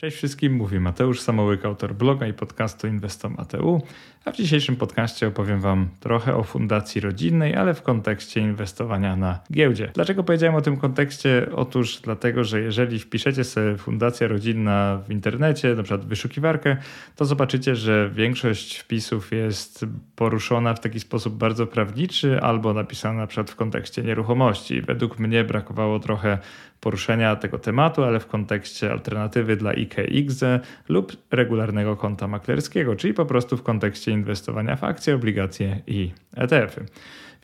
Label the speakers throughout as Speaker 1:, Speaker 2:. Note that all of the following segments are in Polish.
Speaker 1: Cześć wszystkim, mówi Mateusz Samołyk, autor bloga i podcastu Investom.atu, a w dzisiejszym podcaście opowiem Wam trochę o fundacji rodzinnej, ale w kontekście inwestowania na giełdzie. Dlaczego powiedziałem o tym kontekście? Otóż dlatego, że jeżeli wpiszecie sobie fundacja rodzinna w internecie, na przykład wyszukiwarkę, to zobaczycie, że większość wpisów jest poruszona w taki sposób bardzo prawniczy albo napisana na przykład w kontekście nieruchomości. Według mnie brakowało trochę poruszenia tego tematu, ale w kontekście alternatywy dla IKX lub regularnego konta maklerskiego, czyli po prostu w kontekście inwestowania w akcje, obligacje i ETF-y.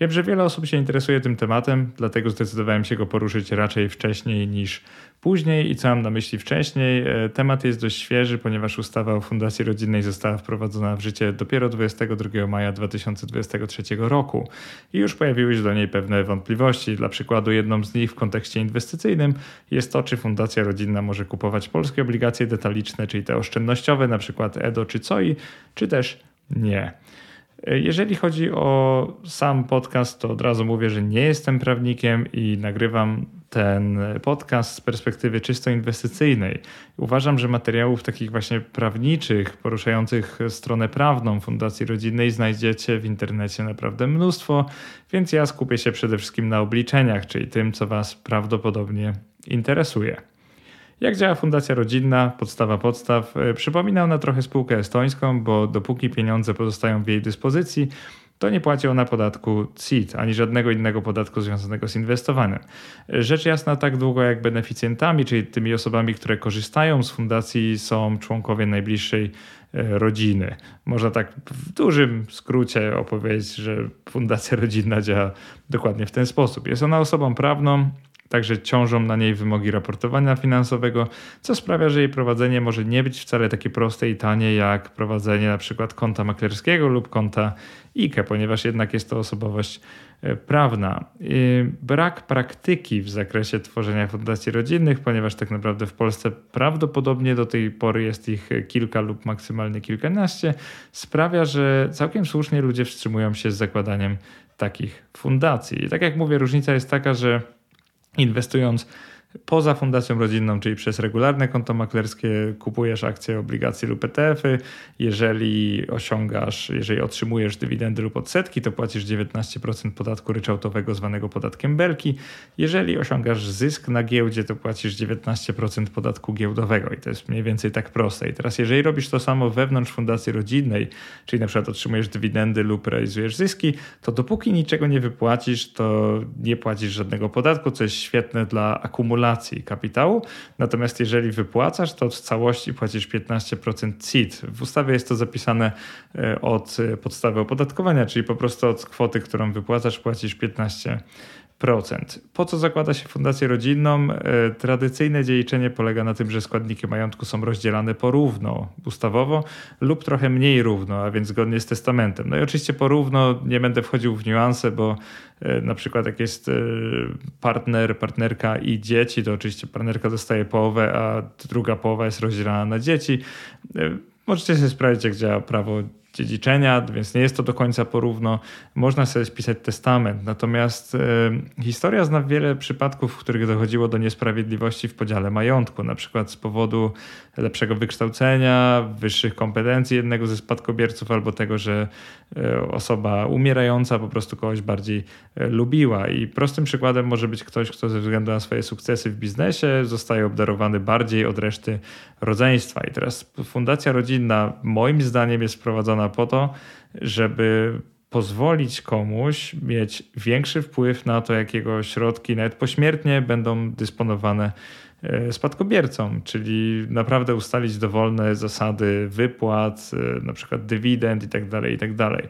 Speaker 1: Wiem, że wiele osób się interesuje tym tematem, dlatego zdecydowałem się go poruszyć raczej wcześniej niż później. I co mam na myśli wcześniej? E, temat jest dość świeży, ponieważ ustawa o Fundacji Rodzinnej została wprowadzona w życie dopiero 22 maja 2023 roku i już pojawiły się do niej pewne wątpliwości. Dla przykładu, jedną z nich w kontekście inwestycyjnym jest to, czy Fundacja Rodzinna może kupować polskie obligacje detaliczne, czyli te oszczędnościowe, na przykład EDO czy COI, czy też nie. Jeżeli chodzi o sam podcast, to od razu mówię, że nie jestem prawnikiem i nagrywam ten podcast z perspektywy czysto inwestycyjnej. Uważam, że materiałów takich właśnie prawniczych, poruszających stronę prawną Fundacji Rodzinnej znajdziecie w internecie naprawdę mnóstwo, więc ja skupię się przede wszystkim na obliczeniach, czyli tym, co Was prawdopodobnie interesuje. Jak działa Fundacja Rodzinna? Podstawa podstaw. E, przypomina ona trochę spółkę estońską, bo dopóki pieniądze pozostają w jej dyspozycji, to nie płaci ona podatku CIT ani żadnego innego podatku związanego z inwestowaniem. E, rzecz jasna, tak długo jak beneficjentami, czyli tymi osobami, które korzystają z fundacji, są członkowie najbliższej e, rodziny. Można tak w dużym skrócie opowiedzieć, że Fundacja Rodzinna działa dokładnie w ten sposób. Jest ona osobą prawną, Także ciążą na niej wymogi raportowania finansowego, co sprawia, że jej prowadzenie może nie być wcale takie proste i tanie jak prowadzenie na przykład konta maklerskiego lub konta IKE, ponieważ jednak jest to osobowość e, prawna. Brak praktyki w zakresie tworzenia fundacji rodzinnych, ponieważ tak naprawdę w Polsce prawdopodobnie do tej pory jest ich kilka lub maksymalnie kilkanaście, sprawia, że całkiem słusznie ludzie wstrzymują się z zakładaniem takich fundacji. I tak jak mówię, różnica jest taka, że inwestując poza fundacją rodzinną, czyli przez regularne konto maklerskie kupujesz akcje, obligacje lub ETF-y. Jeżeli osiągasz, jeżeli otrzymujesz dywidendy lub odsetki, to płacisz 19% podatku ryczałtowego zwanego podatkiem belki. Jeżeli osiągasz zysk na giełdzie, to płacisz 19% podatku giełdowego i to jest mniej więcej tak proste. I teraz jeżeli robisz to samo wewnątrz fundacji rodzinnej, czyli na przykład otrzymujesz dywidendy lub realizujesz zyski, to dopóki niczego nie wypłacisz, to nie płacisz żadnego podatku, co jest świetne dla akumulacji kapitału. Natomiast jeżeli wypłacasz, to w całości płacisz 15% CIT. W ustawie jest to zapisane e, od podstawy opodatkowania, czyli po prostu od kwoty, którą wypłacasz, płacisz 15%. Po co zakłada się fundację rodzinną? E, tradycyjne dziedziczenie polega na tym, że składniki majątku są rozdzielane porówno ustawowo lub trochę mniej równo, a więc zgodnie z testamentem. No i oczywiście porówno nie będę wchodził w niuanse, bo e, na przykład jak jest e, partner, partnerka i dzieci, to oczywiście partnerka dostaje połowę, a druga połowa jest rozdzielana na dzieci. Możecie sobie sprawdzić, jak działa prawo dziedziczenia, więc nie jest to do końca porówno. Można sobie spisać testament, natomiast y, historia zna wiele przypadków, w których dochodziło do niesprawiedliwości w podziale majątku, na przykład z powodu lepszego wykształcenia, wyższych kompetencji jednego ze spadkobierców albo tego, że y, osoba umierająca po prostu kogoś bardziej y, lubiła. I prostym przykładem może być ktoś, kto ze względu na swoje sukcesy w biznesie zostaje obdarowany bardziej od reszty rodzeństwa. I teraz Fundacja Rodzinna moim zdaniem jest prowadzona po to, żeby pozwolić komuś mieć większy wpływ na to, jakiego środki nawet pośmiertnie będą dysponowane e, spadkobiercą, czyli naprawdę ustalić dowolne zasady wypłat, e, na przykład dywidend itd. Tak itd. Tak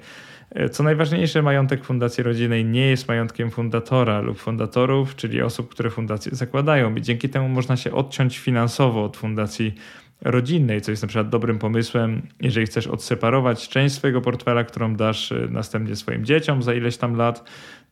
Speaker 1: e, co najważniejsze, majątek Fundacji Rodzinnej nie jest majątkiem fundatora lub fundatorów, czyli osób, które fundacje zakładają i dzięki temu można się odciąć finansowo od Fundacji rodzinnej, co jest na przykład dobrym pomysłem, jeżeli chcesz odseparować część swojego portfela, którą dasz y, następnie swoim dzieciom za ileś tam lat,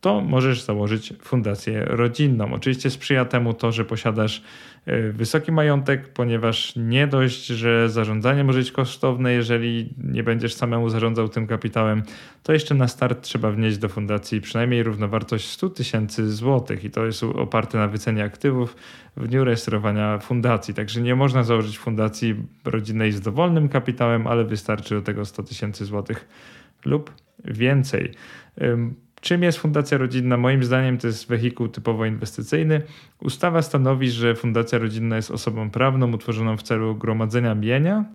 Speaker 1: to możesz założyć fundację rodzinną. Oczywiście sprzyja temu to, że posiadasz e, wysoki majątek, ponieważ nie dość, że zarządzanie może być kosztowne, jeżeli nie będziesz samemu zarządzał tym kapitałem, to jeszcze na start trzeba wnieść do fundacji przynajmniej równowartość 100 tysięcy złotych i to jest oparte na wycenie aktywów w dniu rejestrowania fundacji. Także nie można założyć fundacji rodzinnej z dowolnym kapitałem, ale wystarczy do tego 100 tysięcy złotych lub więcej. Czym jest Fundacja Rodzinna? Moim zdaniem to jest wehikuł typowo inwestycyjny. Ustawa stanowi, że Fundacja Rodzinna jest osobą prawną utworzoną w celu gromadzenia mienia,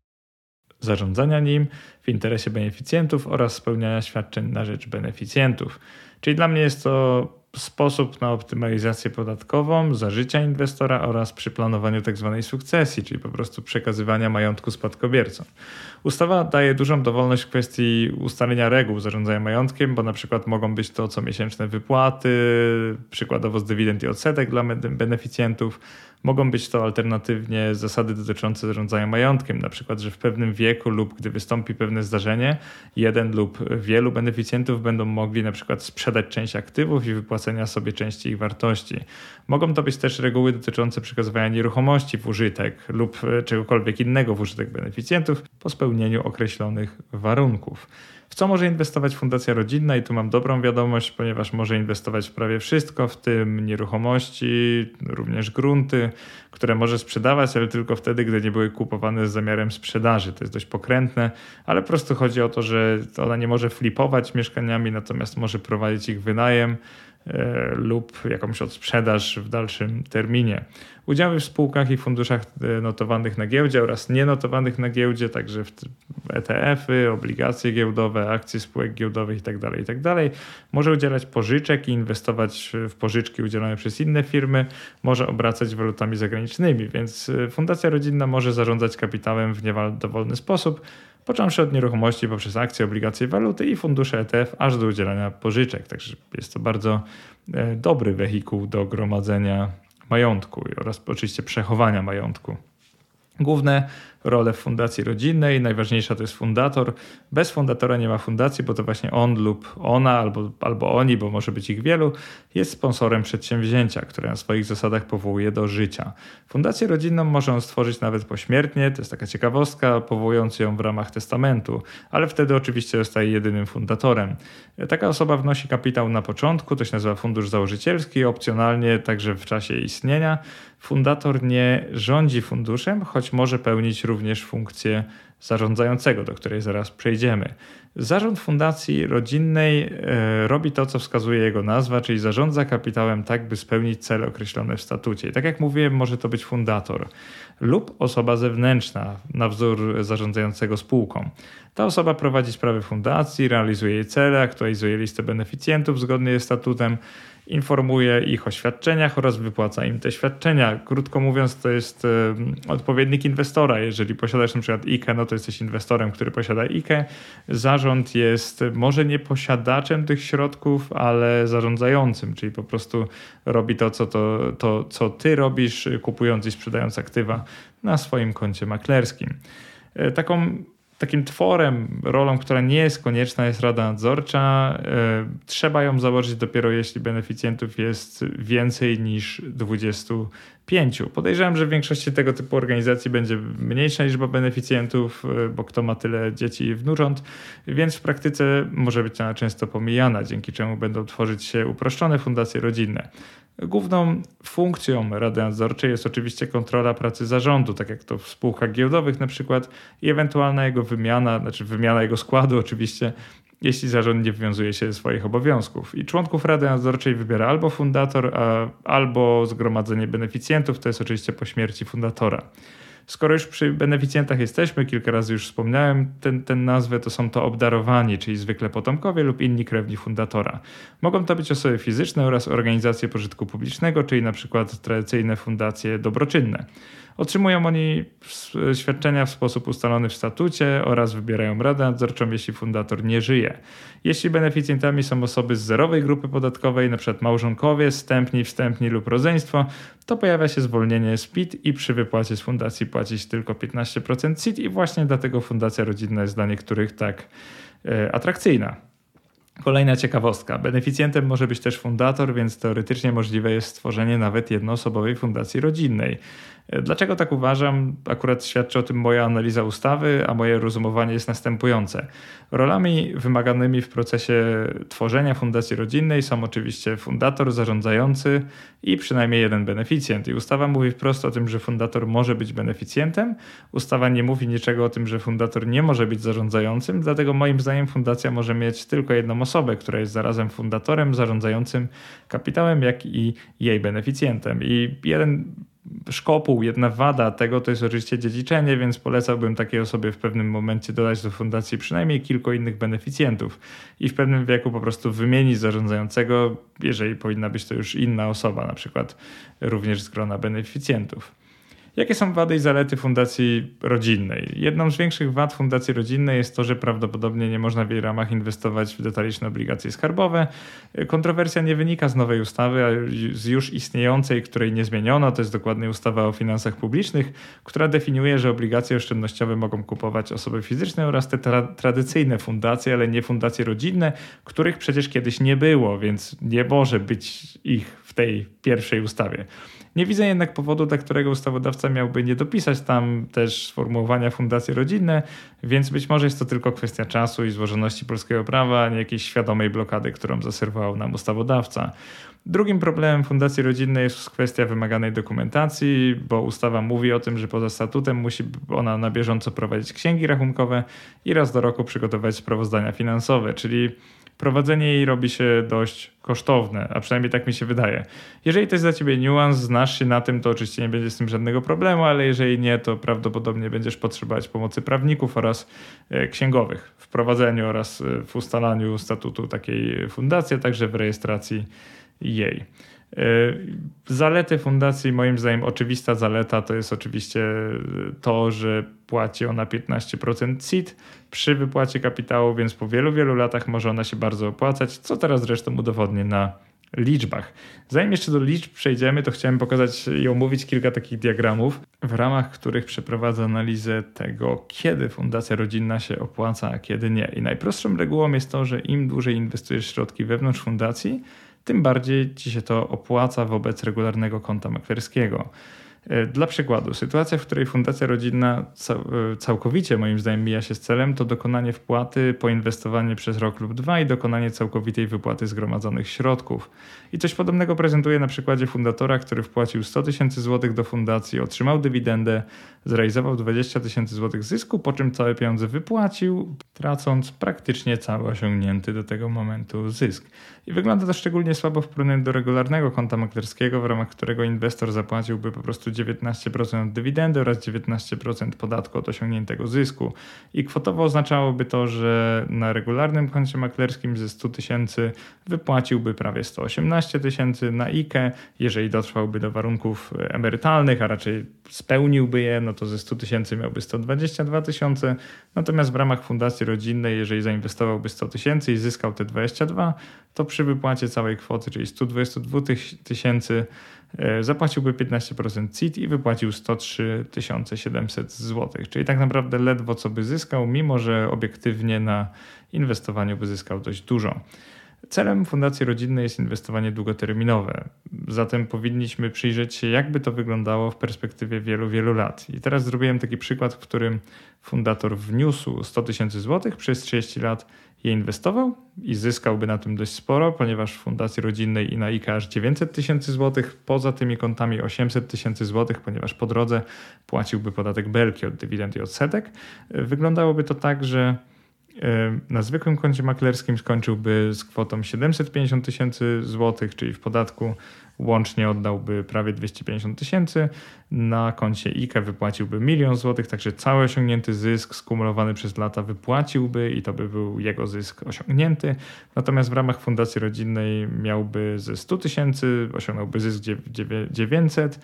Speaker 1: zarządzania nim w interesie beneficjentów oraz spełniania świadczeń na rzecz beneficjentów. Czyli dla mnie jest to sposób na optymalizację podatkową za życia inwestora oraz przy planowaniu tzw. Tak sukcesji, czyli po prostu przekazywania majątku spadkobiercom. Ustawa daje dużą dowolność w kwestii ustalenia reguł zarządzania majątkiem, bo na przykład mogą być to co miesięczne wypłaty, przykładowo z dywidend i odsetek dla beneficjentów, Mogą być to alternatywnie zasady dotyczące zarządzania majątkiem, na przykład, że w pewnym wieku lub gdy wystąpi pewne zdarzenie, jeden lub wielu beneficjentów będą mogli na przykład sprzedać część aktywów i wypłacenia sobie części ich wartości. Mogą to być też reguły dotyczące przekazywania nieruchomości w użytek lub czegokolwiek innego w użytek beneficjentów po spełnieniu określonych warunków. W co może inwestować fundacja rodzinna? I tu mam dobrą wiadomość, ponieważ może inwestować w prawie wszystko, w tym nieruchomości, również grunty, które może sprzedawać, ale tylko wtedy, gdy nie były kupowane z zamiarem sprzedaży. To jest dość pokrętne, ale po prostu chodzi o to, że ona nie może flipować mieszkaniami, natomiast może prowadzić ich wynajem lub jakąś odsprzedaż w dalszym terminie. Udziały w spółkach i funduszach e, notowanych na giełdzie oraz nienotowanych na giełdzie, także w ETF-y, obligacje giełdowe, akcje spółek giełdowych itd., tak itd. Tak może udzielać pożyczek i inwestować w pożyczki udzielone przez inne firmy, może obracać walutami zagranicznymi, więc e, Fundacja Rodzinna może zarządzać kapitałem w niedowolny sposób, począwszy od nieruchomości poprzez akcje, obligacje, waluty i fundusze ETF, aż do udzielania pożyczek. Także jest to bardzo e, dobry wehikuł do gromadzenia majątku oraz oczywiście przechowania majątku. Główne rolę w fundacji rodzinnej. Najważniejsza to jest fundator. Bez fundatora nie ma fundacji, bo to właśnie on lub ona, albo, albo oni, bo może być ich wielu, jest sponsorem przedsięwzięcia, które na swoich zasadach powołuje do życia. Fundację rodzinną może on stworzyć nawet pośmiertnie, to jest taka ciekawostka, powołując ją w ramach testamentu, ale wtedy oczywiście zostaje jedynym fundatorem. Taka osoba wnosi kapitał na początku, to się nazywa fundusz założycielski, opcjonalnie także w czasie istnienia. Fundator nie rządzi funduszem, choć może pełnić również funkcję zarządzającego, do której zaraz przejdziemy. Zarząd fundacji rodzinnej e, robi to, co wskazuje jego nazwa, czyli zarządza kapitałem tak, by spełnić cele określone w statucie. I tak jak mówiłem, może to być fundator lub osoba zewnętrzna na wzór zarządzającego spółką. Ta osoba prowadzi sprawy fundacji, realizuje jej cele, aktualizuje listę beneficjentów zgodnie z statutem, informuje ich o świadczeniach oraz wypłaca im te świadczenia. Krótko mówiąc, to jest odpowiednik inwestora. Jeżeli posiadasz na przykład IKE, no to jesteś inwestorem, który posiada IKE. Zarząd jest może nie posiadaczem tych środków, ale zarządzającym, czyli po prostu robi to, co, to, to, co ty robisz, kupując i sprzedając aktywa na swoim koncie maklerskim. E, taką takim tworem, rolą, która nie jest konieczna, jest rada nadzorcza. E, trzeba ją założyć dopiero jeśli beneficjentów jest więcej niż 25. Podejrzewam, że w większości tego typu organizacji będzie mniejsza liczba beneficjentów, e, bo kto ma tyle dzieci i wnucząt, więc w praktyce może być ona często pomijana, dzięki czemu będą tworzyć się uproszczone fundacje rodzinne. Główną funkcją Rady Nadzorczej jest oczywiście kontrola pracy zarządu, tak jak to w spółkach giełdowych na przykład, i ewentualna jego wymiana, znaczy wymiana jego składu oczywiście, jeśli zarząd nie wywiązuje się ze swoich obowiązków. I członków Rady Nadzorczej wybiera albo fundator, a, albo zgromadzenie beneficjentów, to jest oczywiście po śmierci fundatora. Skoro już przy beneficjentach jesteśmy, kilka razy już wspomniałem ten, ten nazwę, to są to obdarowani, czyli zwykle potomkowie lub inni krewni fundatora. Mogą to być osoby fizyczne oraz organizacje pożytku publicznego, czyli na przykład tradycyjne fundacje dobroczynne. Otrzymują oni świadczenia w sposób ustalony w statucie oraz wybierają radę nadzorczą, jeśli fundator nie żyje. Jeśli beneficjentami są osoby z zerowej grupy podatkowej, np. małżonkowie, wstępni, wstępni lub rodzeństwo, to pojawia się zwolnienie z PIT i przy wypłacie z fundacji płacić tylko 15% CIT i właśnie dlatego fundacja rodzinna jest dla niektórych tak e, atrakcyjna. Kolejna ciekawostka. Beneficjentem może być też fundator, więc teoretycznie możliwe jest stworzenie nawet jednoosobowej fundacji rodzinnej. Dlaczego tak uważam? Akurat świadczy o tym moja analiza ustawy, a moje rozumowanie jest następujące. Rolami wymaganymi w procesie tworzenia fundacji rodzinnej są oczywiście fundator, zarządzający i przynajmniej jeden beneficjent. I ustawa mówi wprost o tym, że fundator może być beneficjentem. Ustawa nie mówi niczego o tym, że fundator nie może być zarządzającym, dlatego moim zdaniem fundacja może mieć tylko jedną osobę, która jest zarazem fundatorem, zarządzającym kapitałem, jak i jej beneficjentem. I jeden szkopuł, jedna wada tego to jest oczywiście dziedziczenie, więc polecałbym takiej osobie w pewnym momencie dodać do fundacji przynajmniej kilku innych beneficjentów i w pewnym wieku po prostu wymienić zarządzającego, jeżeli powinna być to już inna osoba, na przykład również z grona beneficjentów. Jakie są wady i zalety fundacji rodzinnej? Jedną z większych wad fundacji rodzinnej jest to, że prawdopodobnie nie można w jej ramach inwestować w detaliczne obligacje skarbowe. Kontrowersja nie wynika z nowej ustawy, a z już istniejącej, której nie zmieniono. To jest dokładnie ustawa o finansach publicznych, która definiuje, że obligacje oszczędnościowe mogą kupować osoby fizyczne oraz te tra tradycyjne fundacje, ale nie fundacje rodzinne, których przecież kiedyś nie było, więc nie może być ich w tej pierwszej ustawie. Nie widzę jednak powodu, dla którego ustawodawca miałby nie dopisać tam też sformułowania fundacje rodzinne, więc być może jest to tylko kwestia czasu i złożoności polskiego prawa, a nie jakiejś świadomej blokady, którą zaserwował nam ustawodawca. Drugim problemem Fundacji Rodzinnej jest kwestia wymaganej dokumentacji, bo ustawa mówi o tym, że poza statutem musi ona na bieżąco prowadzić księgi rachunkowe i raz do roku przygotować sprawozdania finansowe, czyli prowadzenie jej robi się dość kosztowne, a przynajmniej tak mi się wydaje. Jeżeli to jest dla ciebie niuans, znasz się na tym, to oczywiście nie będzie z tym żadnego problemu, ale jeżeli nie, to prawdopodobnie będziesz potrzebować pomocy prawników oraz e, księgowych w prowadzeniu oraz e, w ustalaniu statutu takiej fundacji, a także w rejestracji jej. E, zalety fundacji, moim zdaniem, oczywista zaleta to jest oczywiście to, że płaci ona 15% CIT przy wypłacie kapitału, więc po wielu, wielu latach może ona się bardzo opłacać, co teraz zresztą udowodnię na liczbach. Zanim jeszcze do liczb przejdziemy, to chciałem pokazać i omówić kilka takich diagramów, w ramach których przeprowadzę analizę tego, kiedy fundacja rodzinna się opłaca, a kiedy nie. I najprostszą regułą jest to, że im dłużej inwestujesz środki wewnątrz fundacji, tym bardziej ci się to opłaca wobec regularnego konta maklerskiego. E, dla przykładu, sytuacja, w której fundacja rodzinna e, całkowicie moim zdaniem mija się z celem, to dokonanie wpłaty, poinwestowanie przez rok lub dwa i dokonanie całkowitej wypłaty zgromadzonych środków. I coś podobnego prezentuję na przykładzie fundatora, który wpłacił 100 tysięcy złotych do fundacji, otrzymał dywidendę, zrealizował 20 tysięcy złotych zysku, po czym całe pieniądze wypłacił, tracąc praktycznie cały osiągnięty do tego momentu zysk. I wygląda to szczególnie słabo w porównaniu do regularnego konta maklerskiego, w ramach którego inwestor zapłaciłby po prostu 19% dywidendy oraz 19% podatku od osiągniętego zysku. I kwotowo oznaczałoby to, że na regularnym koncie maklerskim ze 100 tysięcy wypłaciłby prawie 118 tysięcy na IKE, jeżeli dotrwałby do warunków emerytalnych, a raczej spełniłby je, no to ze 100 tysięcy miałby 122 tysiące, natomiast w ramach fundacji rodzinnej, jeżeli zainwestowałby 100 tysięcy i zyskał te 22, to przy wypłacie całej kwoty, czyli 122 tysięcy, e, zapłaciłby 15% CIT i wypłacił 103 700 zł. Czyli tak naprawdę ledwo co by zyskał, mimo że obiektywnie na inwestowaniu by zyskał dość dużo. Celem Fundacji Rodzinnej jest inwestowanie długoterminowe. Zatem powinniśmy przyjrzeć się, jakby to wyglądało w perspektywie wielu, wielu lat. I teraz zrobiłem taki przykład, w którym fundator wniósł 100 tysięcy złotych, przez 30 lat je inwestował i zyskałby na tym dość sporo, ponieważ w Fundacji Rodzinnej i na IKA aż 900 tysięcy złotych, poza tymi kontami 800 tysięcy złotych, ponieważ po drodze płaciłby podatek belki od dywidend i odsetek. Wyglądałoby to tak, że na zwykłym koncie maklerskim skończyłby z kwotą 750 tysięcy złotych, czyli w podatku łącznie oddałby prawie 250 tysięcy. Na koncie IKE wypłaciłby milion złotych, także cały osiągnięty zysk skumulowany przez lata wypłaciłby i to by był jego zysk osiągnięty. Natomiast w ramach fundacji rodzinnej miałby ze 100 tysięcy, osiągnąłby zysk 900,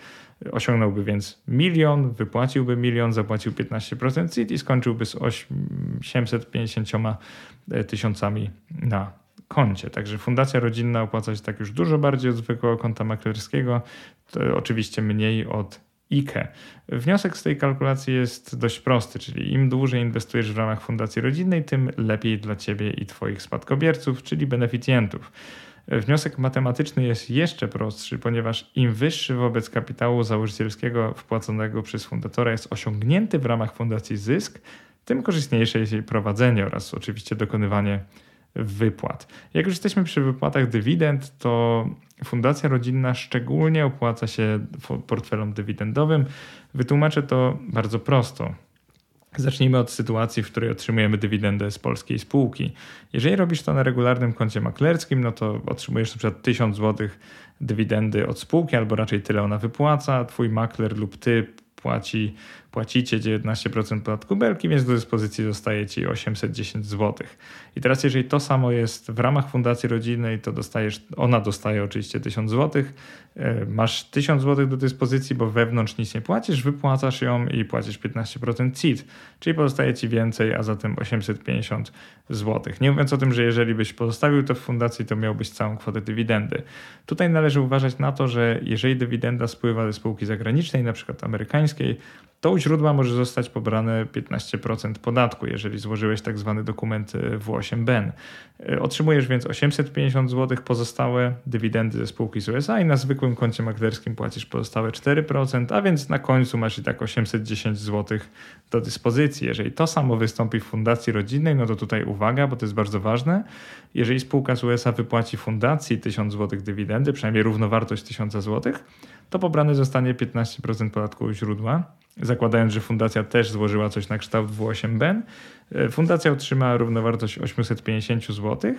Speaker 1: osiągnąłby więc milion, wypłaciłby milion, zapłacił 15% CIT i skończyłby z 850 tysiącami na koncie. Także fundacja rodzinna opłaca się tak już dużo bardziej od zwykłego konta maklerskiego, oczywiście mniej od IKE. Wniosek z tej kalkulacji jest dość prosty, czyli im dłużej inwestujesz w ramach fundacji rodzinnej, tym lepiej dla ciebie i twoich spadkobierców, czyli beneficjentów. Wniosek matematyczny jest jeszcze prostszy, ponieważ im wyższy wobec kapitału założycielskiego wpłaconego przez fundatora jest osiągnięty w ramach fundacji zysk, tym korzystniejsze jest jej prowadzenie oraz oczywiście dokonywanie wypłat. Jak już jesteśmy przy wypłatach dywidend, to Fundacja Rodzinna szczególnie opłaca się portfelom dywidendowym. Wytłumaczę to bardzo prosto. Zacznijmy od sytuacji, w której otrzymujemy dywidendę z polskiej spółki. Jeżeli robisz to na regularnym koncie maklerskim, no to otrzymujesz przykład 1000 zł dywidendy od spółki, albo raczej tyle ona wypłaca. Twój makler lub ty płaci płacicie 19% podatku belki, więc do dyspozycji zostaje Ci 810 zł. I teraz jeżeli to samo jest w ramach fundacji rodzinnej, to dostajesz, ona dostaje oczywiście 1000 zł, e, masz 1000 zł do dyspozycji, bo wewnątrz nic nie płacisz, wypłacasz ją i płacisz 15% CIT, czyli pozostaje Ci więcej, a zatem 850 zł. Nie mówiąc o tym, że jeżeli byś pozostawił to w fundacji, to miałbyś całą kwotę dywidendy. Tutaj należy uważać na to, że jeżeli dywidenda spływa ze spółki zagranicznej, na przykład amerykańskiej, to u źródła może zostać pobrane 15% podatku, jeżeli złożyłeś tak zwany dokument e, W8BEN. E, otrzymujesz więc 850 zł pozostałe dywidendy ze spółki z USA i na zwykłym koncie maklerskim płacisz pozostałe 4%, a więc na końcu masz i tak 810 zł do dyspozycji. Jeżeli to samo wystąpi w fundacji rodzinnej, no to tutaj uwaga, bo to jest bardzo ważne. Jeżeli spółka z USA wypłaci fundacji 1000 zł dywidendy, przynajmniej równowartość 1000 zł, to pobrane zostanie 15% podatku u źródła zakładając, że fundacja też złożyła coś na kształt W8BEN, e, fundacja otrzyma równowartość 850 zł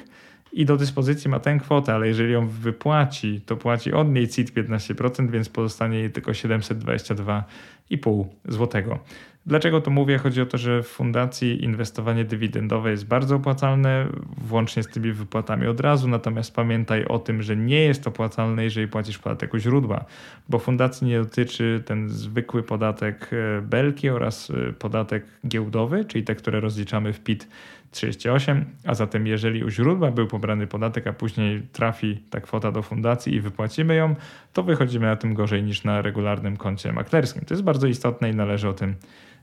Speaker 1: i do dyspozycji ma tę kwotę, ale jeżeli ją wypłaci, to płaci od niej CIT 15%, więc pozostanie jej tylko 722,5 zł. Dlaczego to mówię? Chodzi o to, że w fundacji inwestowanie dywidendowe jest bardzo opłacalne, włącznie z tymi wypłatami od razu, natomiast pamiętaj o tym, że nie jest opłacalne, jeżeli płacisz podatek u źródła, bo fundacji nie dotyczy ten zwykły podatek e, belki oraz e, podatek giełdowy, czyli te, które rozliczamy w PIT 38, a zatem jeżeli u źródła był pobrany podatek, a później trafi ta kwota do fundacji i wypłacimy ją, to wychodzimy na tym gorzej niż na regularnym koncie maklerskim. To jest bardzo istotne i należy o tym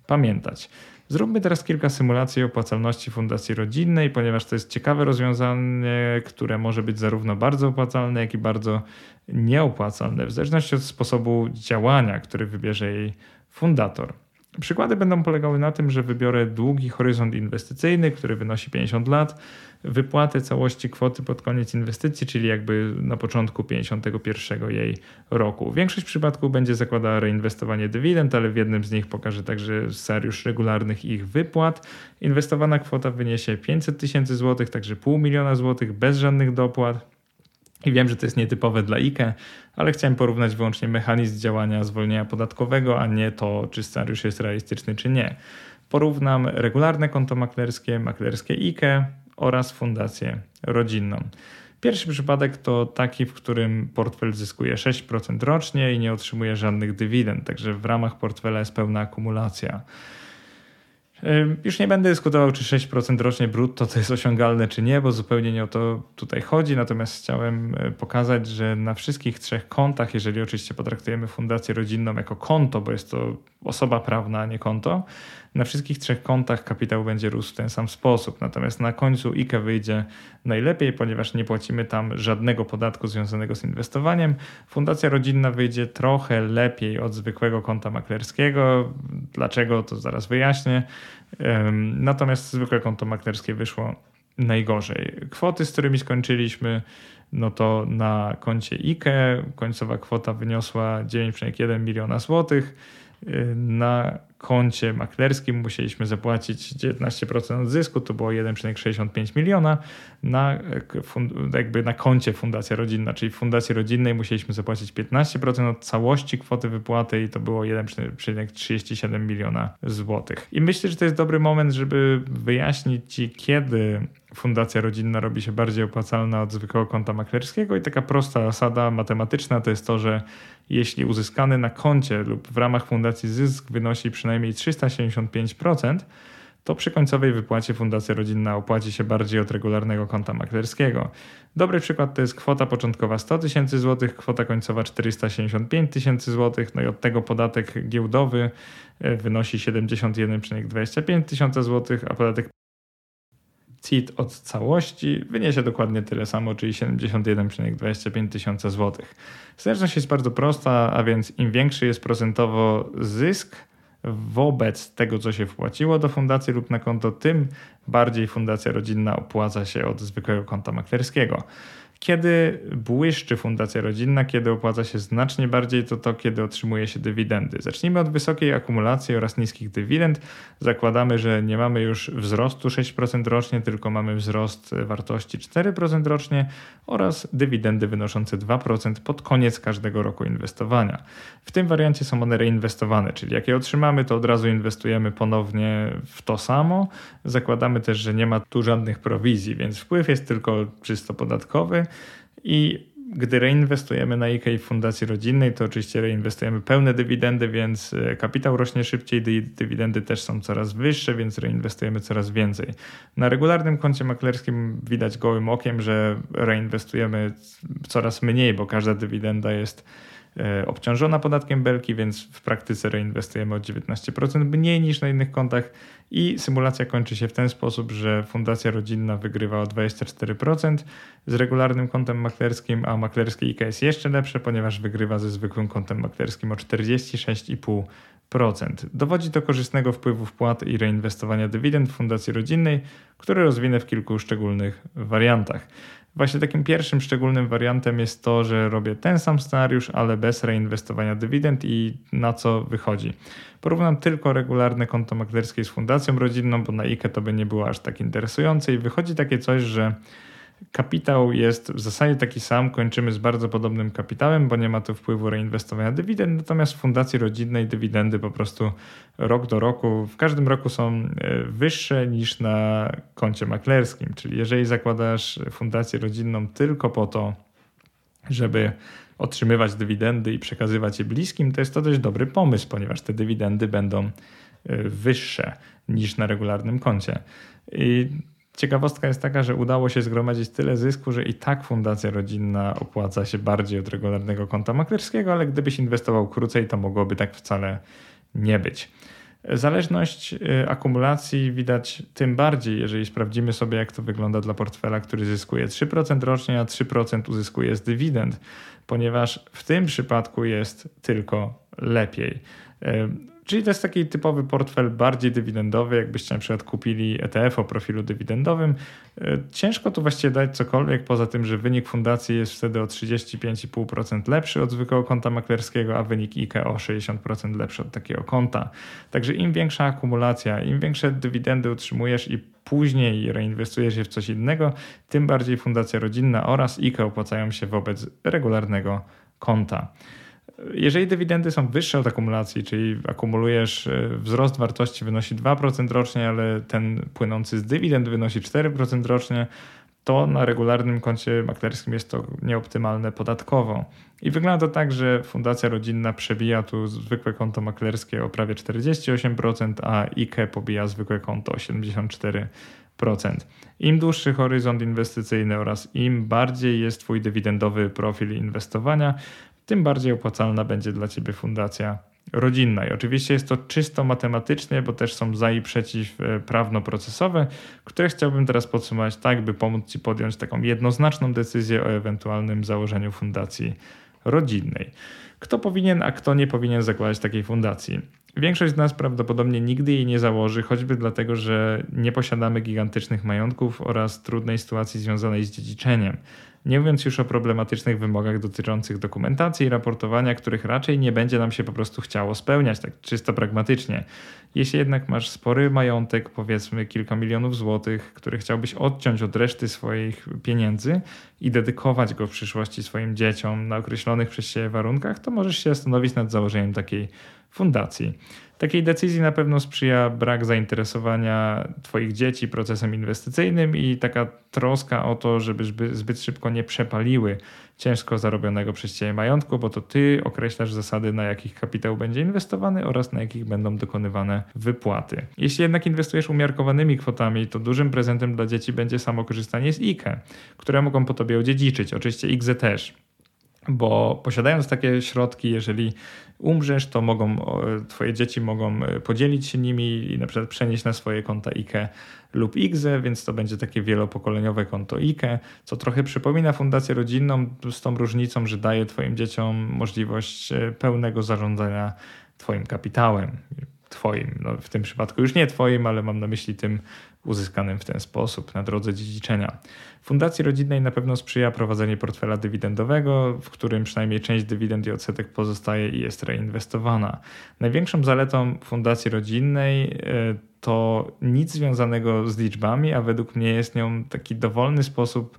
Speaker 1: pamiętać. Zróbmy teraz kilka symulacji opłacalności fundacji rodzinnej, ponieważ to jest ciekawe rozwiązanie, które może być zarówno bardzo opłacalne, jak i bardzo nieopłacalne, w zależności od sposobu działania, który wybierze jej fundator. Przykłady będą polegały na tym, że wybiorę długi horyzont inwestycyjny, który wynosi 50 lat, wypłatę całości kwoty pod koniec inwestycji, czyli jakby na początku 51 jej roku. Większość przypadków będzie zakładała reinwestowanie dywidend, ale w jednym z nich pokażę także scenariusz regularnych ich wypłat. Inwestowana kwota wyniesie 500 tysięcy złotych, także pół miliona złotych bez żadnych dopłat. I wiem, że to jest nietypowe dla IKE, ale chciałem porównać wyłącznie mechanizm działania zwolnienia podatkowego, a nie to, czy scenariusz jest realistyczny, czy nie. Porównam regularne konto maklerskie, maklerskie IKE oraz fundację rodzinną. Pierwszy przypadek to taki, w którym portfel zyskuje 6% rocznie i nie otrzymuje żadnych dywidend, także w ramach portfela jest pełna akumulacja. Już nie będę dyskutował, czy 6% rocznie brutto to jest osiągalne, czy nie, bo zupełnie nie o to tutaj chodzi. Natomiast chciałem e, pokazać, że na wszystkich trzech kontach, jeżeli oczywiście potraktujemy fundację rodzinną jako konto, bo jest to osoba prawna, a nie konto, na wszystkich trzech kontach kapitał będzie rósł w ten sam sposób. Natomiast na końcu IKE wyjdzie najlepiej, ponieważ nie płacimy tam żadnego podatku związanego z inwestowaniem. Fundacja rodzinna wyjdzie trochę lepiej od zwykłego konta maklerskiego. Dlaczego, to zaraz wyjaśnię. Natomiast zwykłe konto maklerskie wyszło najgorzej. Kwoty, z którymi skończyliśmy, no to na koncie IKE końcowa kwota wyniosła 9,1 miliona złotych. Na koncie maklerskim musieliśmy zapłacić 19% od zysku, to było 1,65 miliona. Na, jakby na koncie Fundacja Rodzinna, czyli Fundacji Rodzinnej musieliśmy zapłacić 15% od całości kwoty wypłaty i to było 1,37 miliona złotych. I myślę, że to jest dobry moment, żeby wyjaśnić Ci, kiedy fundacja rodzinna robi się bardziej opłacalna od zwykłego konta maklerskiego i taka prosta zasada matematyczna to jest to, że jeśli uzyskany na koncie lub w ramach fundacji zysk wynosi przynajmniej 375%, to przy końcowej wypłacie Fundacja Rodzinna opłaci się bardziej od regularnego konta maklerskiego. Dobry przykład to jest kwota początkowa 100 tysięcy złotych, kwota końcowa 475 tysięcy złotych, no i od tego podatek giełdowy e, wynosi 71,25 tysiąca złotych, a podatek CIT od całości wyniesie dokładnie tyle samo, czyli 71,25 tysiąca złotych. Zależność jest bardzo prosta, a więc im większy jest procentowo zysk wobec tego, co się wpłaciło do fundacji lub na konto, tym bardziej fundacja rodzinna opłaca się od zwykłego konta maklerskiego. Kiedy błyszczy fundacja rodzinna, kiedy opłaca się znacznie bardziej, to to, kiedy otrzymuje się dywidendy. Zacznijmy od wysokiej akumulacji oraz niskich dywidend. Zakładamy, że nie mamy już wzrostu 6% rocznie, tylko mamy wzrost wartości 4% rocznie oraz dywidendy wynoszące 2% pod koniec każdego roku inwestowania. W tym wariancie są one reinwestowane, czyli jak je otrzymamy, to od razu inwestujemy ponownie w to samo. Zakładamy też, że nie ma tu żadnych prowizji, więc wpływ jest tylko czysto podatkowy. I gdy reinwestujemy na IKEA fundacji rodzinnej, to oczywiście reinwestujemy pełne dywidendy, więc e, kapitał rośnie szybciej, dywidendy też są coraz wyższe, więc reinwestujemy coraz więcej. Na regularnym koncie maklerskim widać gołym okiem, że reinwestujemy coraz mniej, bo każda dywidenda jest obciążona podatkiem belki, więc w praktyce reinwestujemy o 19% mniej niż na innych kontach i symulacja kończy się w ten sposób, że fundacja rodzinna wygrywa o 24% z regularnym kontem maklerskim, a maklerskie IK jest jeszcze lepsze, ponieważ wygrywa ze zwykłym kontem maklerskim o 46,5%. Dowodzi do korzystnego wpływu wpłat i reinwestowania dywidend fundacji rodzinnej, które rozwinę w kilku szczególnych wariantach. Właśnie takim pierwszym szczególnym wariantem jest to, że robię ten sam scenariusz, ale bez reinwestowania dywidend i na co wychodzi. Porównam tylko regularne konto maklerskie z fundacją rodzinną, bo na IKE to by nie było aż tak interesujące i wychodzi takie coś, że Kapitał jest w zasadzie taki sam, kończymy z bardzo podobnym kapitałem, bo nie ma tu wpływu reinwestowania dywidend, natomiast w fundacji rodzinnej dywidendy po prostu rok do roku, w każdym roku są e, wyższe niż na koncie maklerskim. Czyli jeżeli zakładasz fundację rodzinną tylko po to, żeby otrzymywać dywidendy i przekazywać je bliskim, to jest to dość dobry pomysł, ponieważ te dywidendy będą e, wyższe niż na regularnym koncie. I Ciekawostka jest taka, że udało się zgromadzić tyle zysku, że i tak fundacja rodzinna opłaca się bardziej od regularnego konta maklerskiego, ale gdybyś inwestował krócej, to mogłoby tak wcale nie być. Zależność y, akumulacji widać tym bardziej, jeżeli sprawdzimy sobie, jak to wygląda dla portfela, który zyskuje 3% rocznie, a 3% uzyskuje z dywidend, ponieważ w tym przypadku jest tylko lepiej. Czyli to jest taki typowy portfel bardziej dywidendowy, jakbyście na przykład kupili ETF o profilu dywidendowym. E, ciężko tu właściwie dać cokolwiek, poza tym, że wynik fundacji jest wtedy o 35,5% lepszy od zwykłego konta maklerskiego, a wynik IKE o 60% lepszy od takiego konta. Także im większa akumulacja, im większe dywidendy utrzymujesz i później reinwestujesz je w coś innego, tym bardziej fundacja rodzinna oraz IKE opłacają się wobec regularnego konta. Jeżeli dywidendy są wyższe od akumulacji, czyli akumulujesz e, wzrost wartości wynosi 2% rocznie, ale ten płynący z dywidend wynosi 4% rocznie, to na regularnym koncie maklerskim jest to nieoptymalne podatkowo. I wygląda to tak, że fundacja rodzinna przebija tu zwykłe konto maklerskie o prawie 48%, a IKE pobija zwykłe konto o 74%. Im dłuższy horyzont inwestycyjny oraz im bardziej jest Twój dywidendowy profil inwestowania, tym bardziej opłacalna będzie dla Ciebie fundacja rodzinna. I oczywiście jest to czysto matematycznie, bo też są za i przeciw e, prawno-procesowe, które chciałbym teraz podsumować tak, by pomóc Ci podjąć taką jednoznaczną decyzję o ewentualnym założeniu fundacji rodzinnej. Kto powinien, a kto nie powinien zakładać takiej fundacji? Większość z nas prawdopodobnie nigdy jej nie założy, choćby dlatego, że nie posiadamy gigantycznych majątków oraz trudnej sytuacji związanej z dziedziczeniem. Nie mówiąc już o problematycznych wymogach dotyczących dokumentacji i raportowania, których raczej nie będzie nam się po prostu chciało spełniać, tak czysto pragmatycznie. Jeśli jednak masz spory majątek, powiedzmy kilka milionów złotych, który chciałbyś odciąć od reszty swoich pieniędzy i dedykować go w przyszłości swoim dzieciom na określonych przez siebie warunkach, to możesz się zastanowić nad założeniem takiej fundacji. Takiej decyzji na pewno sprzyja brak zainteresowania Twoich dzieci procesem inwestycyjnym i taka troska o to, żeby zbyt szybko nie przepaliły ciężko zarobionego przez Ciebie majątku, bo to Ty określasz zasady, na jakich kapitał będzie inwestowany oraz na jakich będą dokonywane wypłaty. Jeśli jednak inwestujesz umiarkowanymi kwotami, to dużym prezentem dla dzieci będzie samo korzystanie z IKE, które mogą po Tobie odziedziczyć. Oczywiście IGZE też bo posiadając takie środki, jeżeli umrzesz, to mogą, twoje dzieci mogą e, podzielić się nimi i na przykład przenieść na swoje konta IKE lub IGZE, więc to będzie takie wielopokoleniowe konto IKE, co trochę przypomina fundację rodzinną z tą różnicą, że daje twoim dzieciom możliwość e, pełnego zarządzania twoim kapitałem. Twoim, no w tym przypadku już nie Twoim, ale mam na myśli tym uzyskanym w ten sposób na drodze dziedziczenia. Fundacji rodzinnej na pewno sprzyja prowadzenie portfela dywidendowego, w którym przynajmniej część dywidend i odsetek pozostaje i jest reinwestowana. Największą zaletą fundacji rodzinnej e, to nic związanego z liczbami, a według mnie jest nią taki dowolny sposób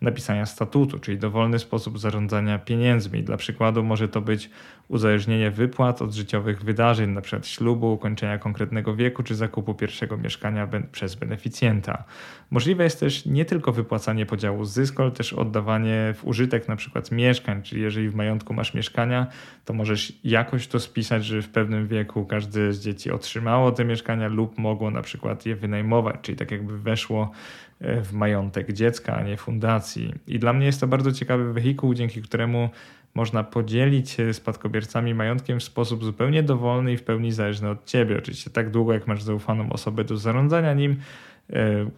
Speaker 1: napisania statutu, czyli dowolny sposób zarządzania pieniędzmi. Dla przykładu może to być uzależnienie wypłat od życiowych wydarzeń, np. ślubu, ukończenia konkretnego wieku czy zakupu pierwszego mieszkania przez beneficjenta. Możliwe jest też nie tylko wypłacanie podziału zysku, ale też oddawanie w użytek np. mieszkań, czyli jeżeli w majątku masz mieszkania, to możesz jakoś to spisać, że w pewnym wieku każde z dzieci otrzymało te mieszkania lub mogło na przykład je wynajmować, czyli tak jakby weszło w majątek dziecka, a nie fundacji. I dla mnie jest to bardzo ciekawy wehikuł, dzięki któremu można podzielić się spadkobiercami majątkiem w sposób zupełnie dowolny i w pełni zależny od ciebie. Oczywiście tak długo, jak masz zaufaną osobę do zarządzania nim, e,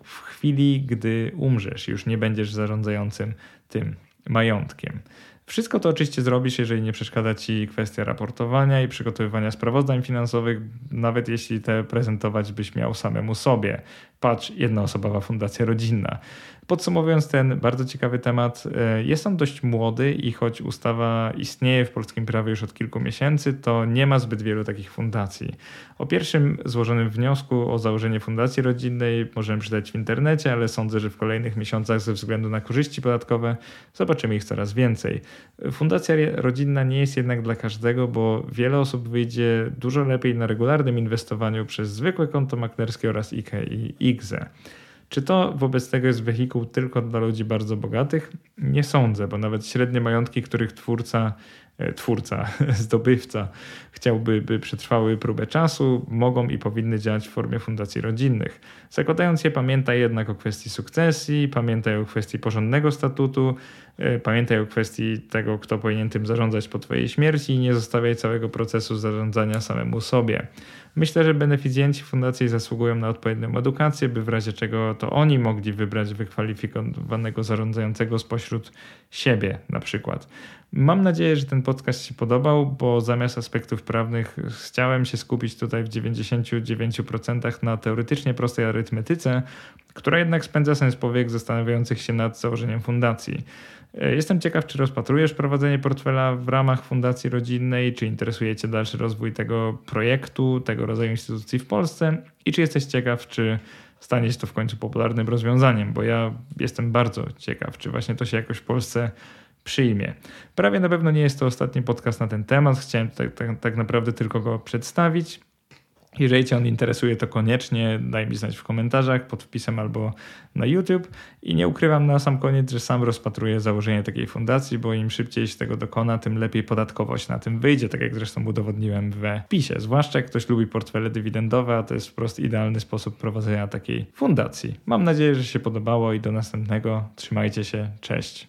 Speaker 1: w chwili, gdy umrzesz, już nie będziesz zarządzającym tym majątkiem. Wszystko to oczywiście zrobisz, jeżeli nie przeszkadza Ci kwestia raportowania i przygotowywania sprawozdań finansowych, nawet jeśli te prezentować byś miał samemu sobie. Patrz, jednoosobowa fundacja rodzinna. Podsumowując ten bardzo ciekawy temat, e, jest on dość młody i choć ustawa istnieje w polskim prawie już od kilku miesięcy, to nie ma zbyt wielu takich fundacji. O pierwszym złożonym wniosku o założenie fundacji rodzinnej możemy przeczytać w internecie, ale sądzę, że w kolejnych miesiącach ze względu na korzyści podatkowe zobaczymy ich coraz więcej. Fundacja rodzinna nie jest jednak dla każdego, bo wiele osób wyjdzie dużo lepiej na regularnym inwestowaniu przez zwykłe konto maklerskie oraz IKE i IGZE. Czy to wobec tego jest wehikuł tylko dla ludzi bardzo bogatych? Nie sądzę, bo nawet średnie majątki, których twórca, e, twórca, zdobywca chciałby, by przetrwały próbę czasu, mogą i powinny działać w formie fundacji rodzinnych. Zakładając je, pamiętaj jednak o kwestii sukcesji, pamiętaj o kwestii porządnego statutu, e, pamiętaj o kwestii tego, kto powinien tym zarządzać po Twojej śmierci i nie zostawiaj całego procesu zarządzania samemu sobie. Myślę, że beneficjenci fundacji zasługują na odpowiednią edukację, by w razie czego to oni mogli wybrać wykwalifikowanego zarządzającego spośród siebie na przykład. Mam nadzieję, że ten podcast się podobał, bo zamiast aspektów prawnych chciałem się skupić tutaj w 99% na teoretycznie prostej arytmetyce, która jednak spędza sens powiek zastanawiających się nad założeniem fundacji. E, jestem ciekaw, czy rozpatrujesz prowadzenie portfela w ramach Fundacji Rodzinnej, czy interesuje Cię dalszy rozwój tego projektu, tego rodzaju instytucji w Polsce i czy jesteś ciekaw, czy stanie się to w końcu popularnym rozwiązaniem, bo ja jestem bardzo ciekaw, czy właśnie to się jakoś w Polsce przyjmie. Prawie na pewno nie jest to ostatni podcast na ten temat. Chciałem tak, tak, tak naprawdę tylko go przedstawić. Jeżeli Cię on interesuje, to koniecznie daj mi znać w komentarzach, pod wpisem albo na YouTube. I nie ukrywam na sam koniec, że sam rozpatruję założenie takiej fundacji, bo im szybciej się tego dokona, tym lepiej podatkowość na tym wyjdzie, tak jak zresztą udowodniłem we wpisie. Zwłaszcza jak ktoś lubi portfele dywidendowe, a to jest wprost idealny sposób prowadzenia takiej fundacji. Mam nadzieję, że się podobało i do następnego. Trzymajcie się, cześć.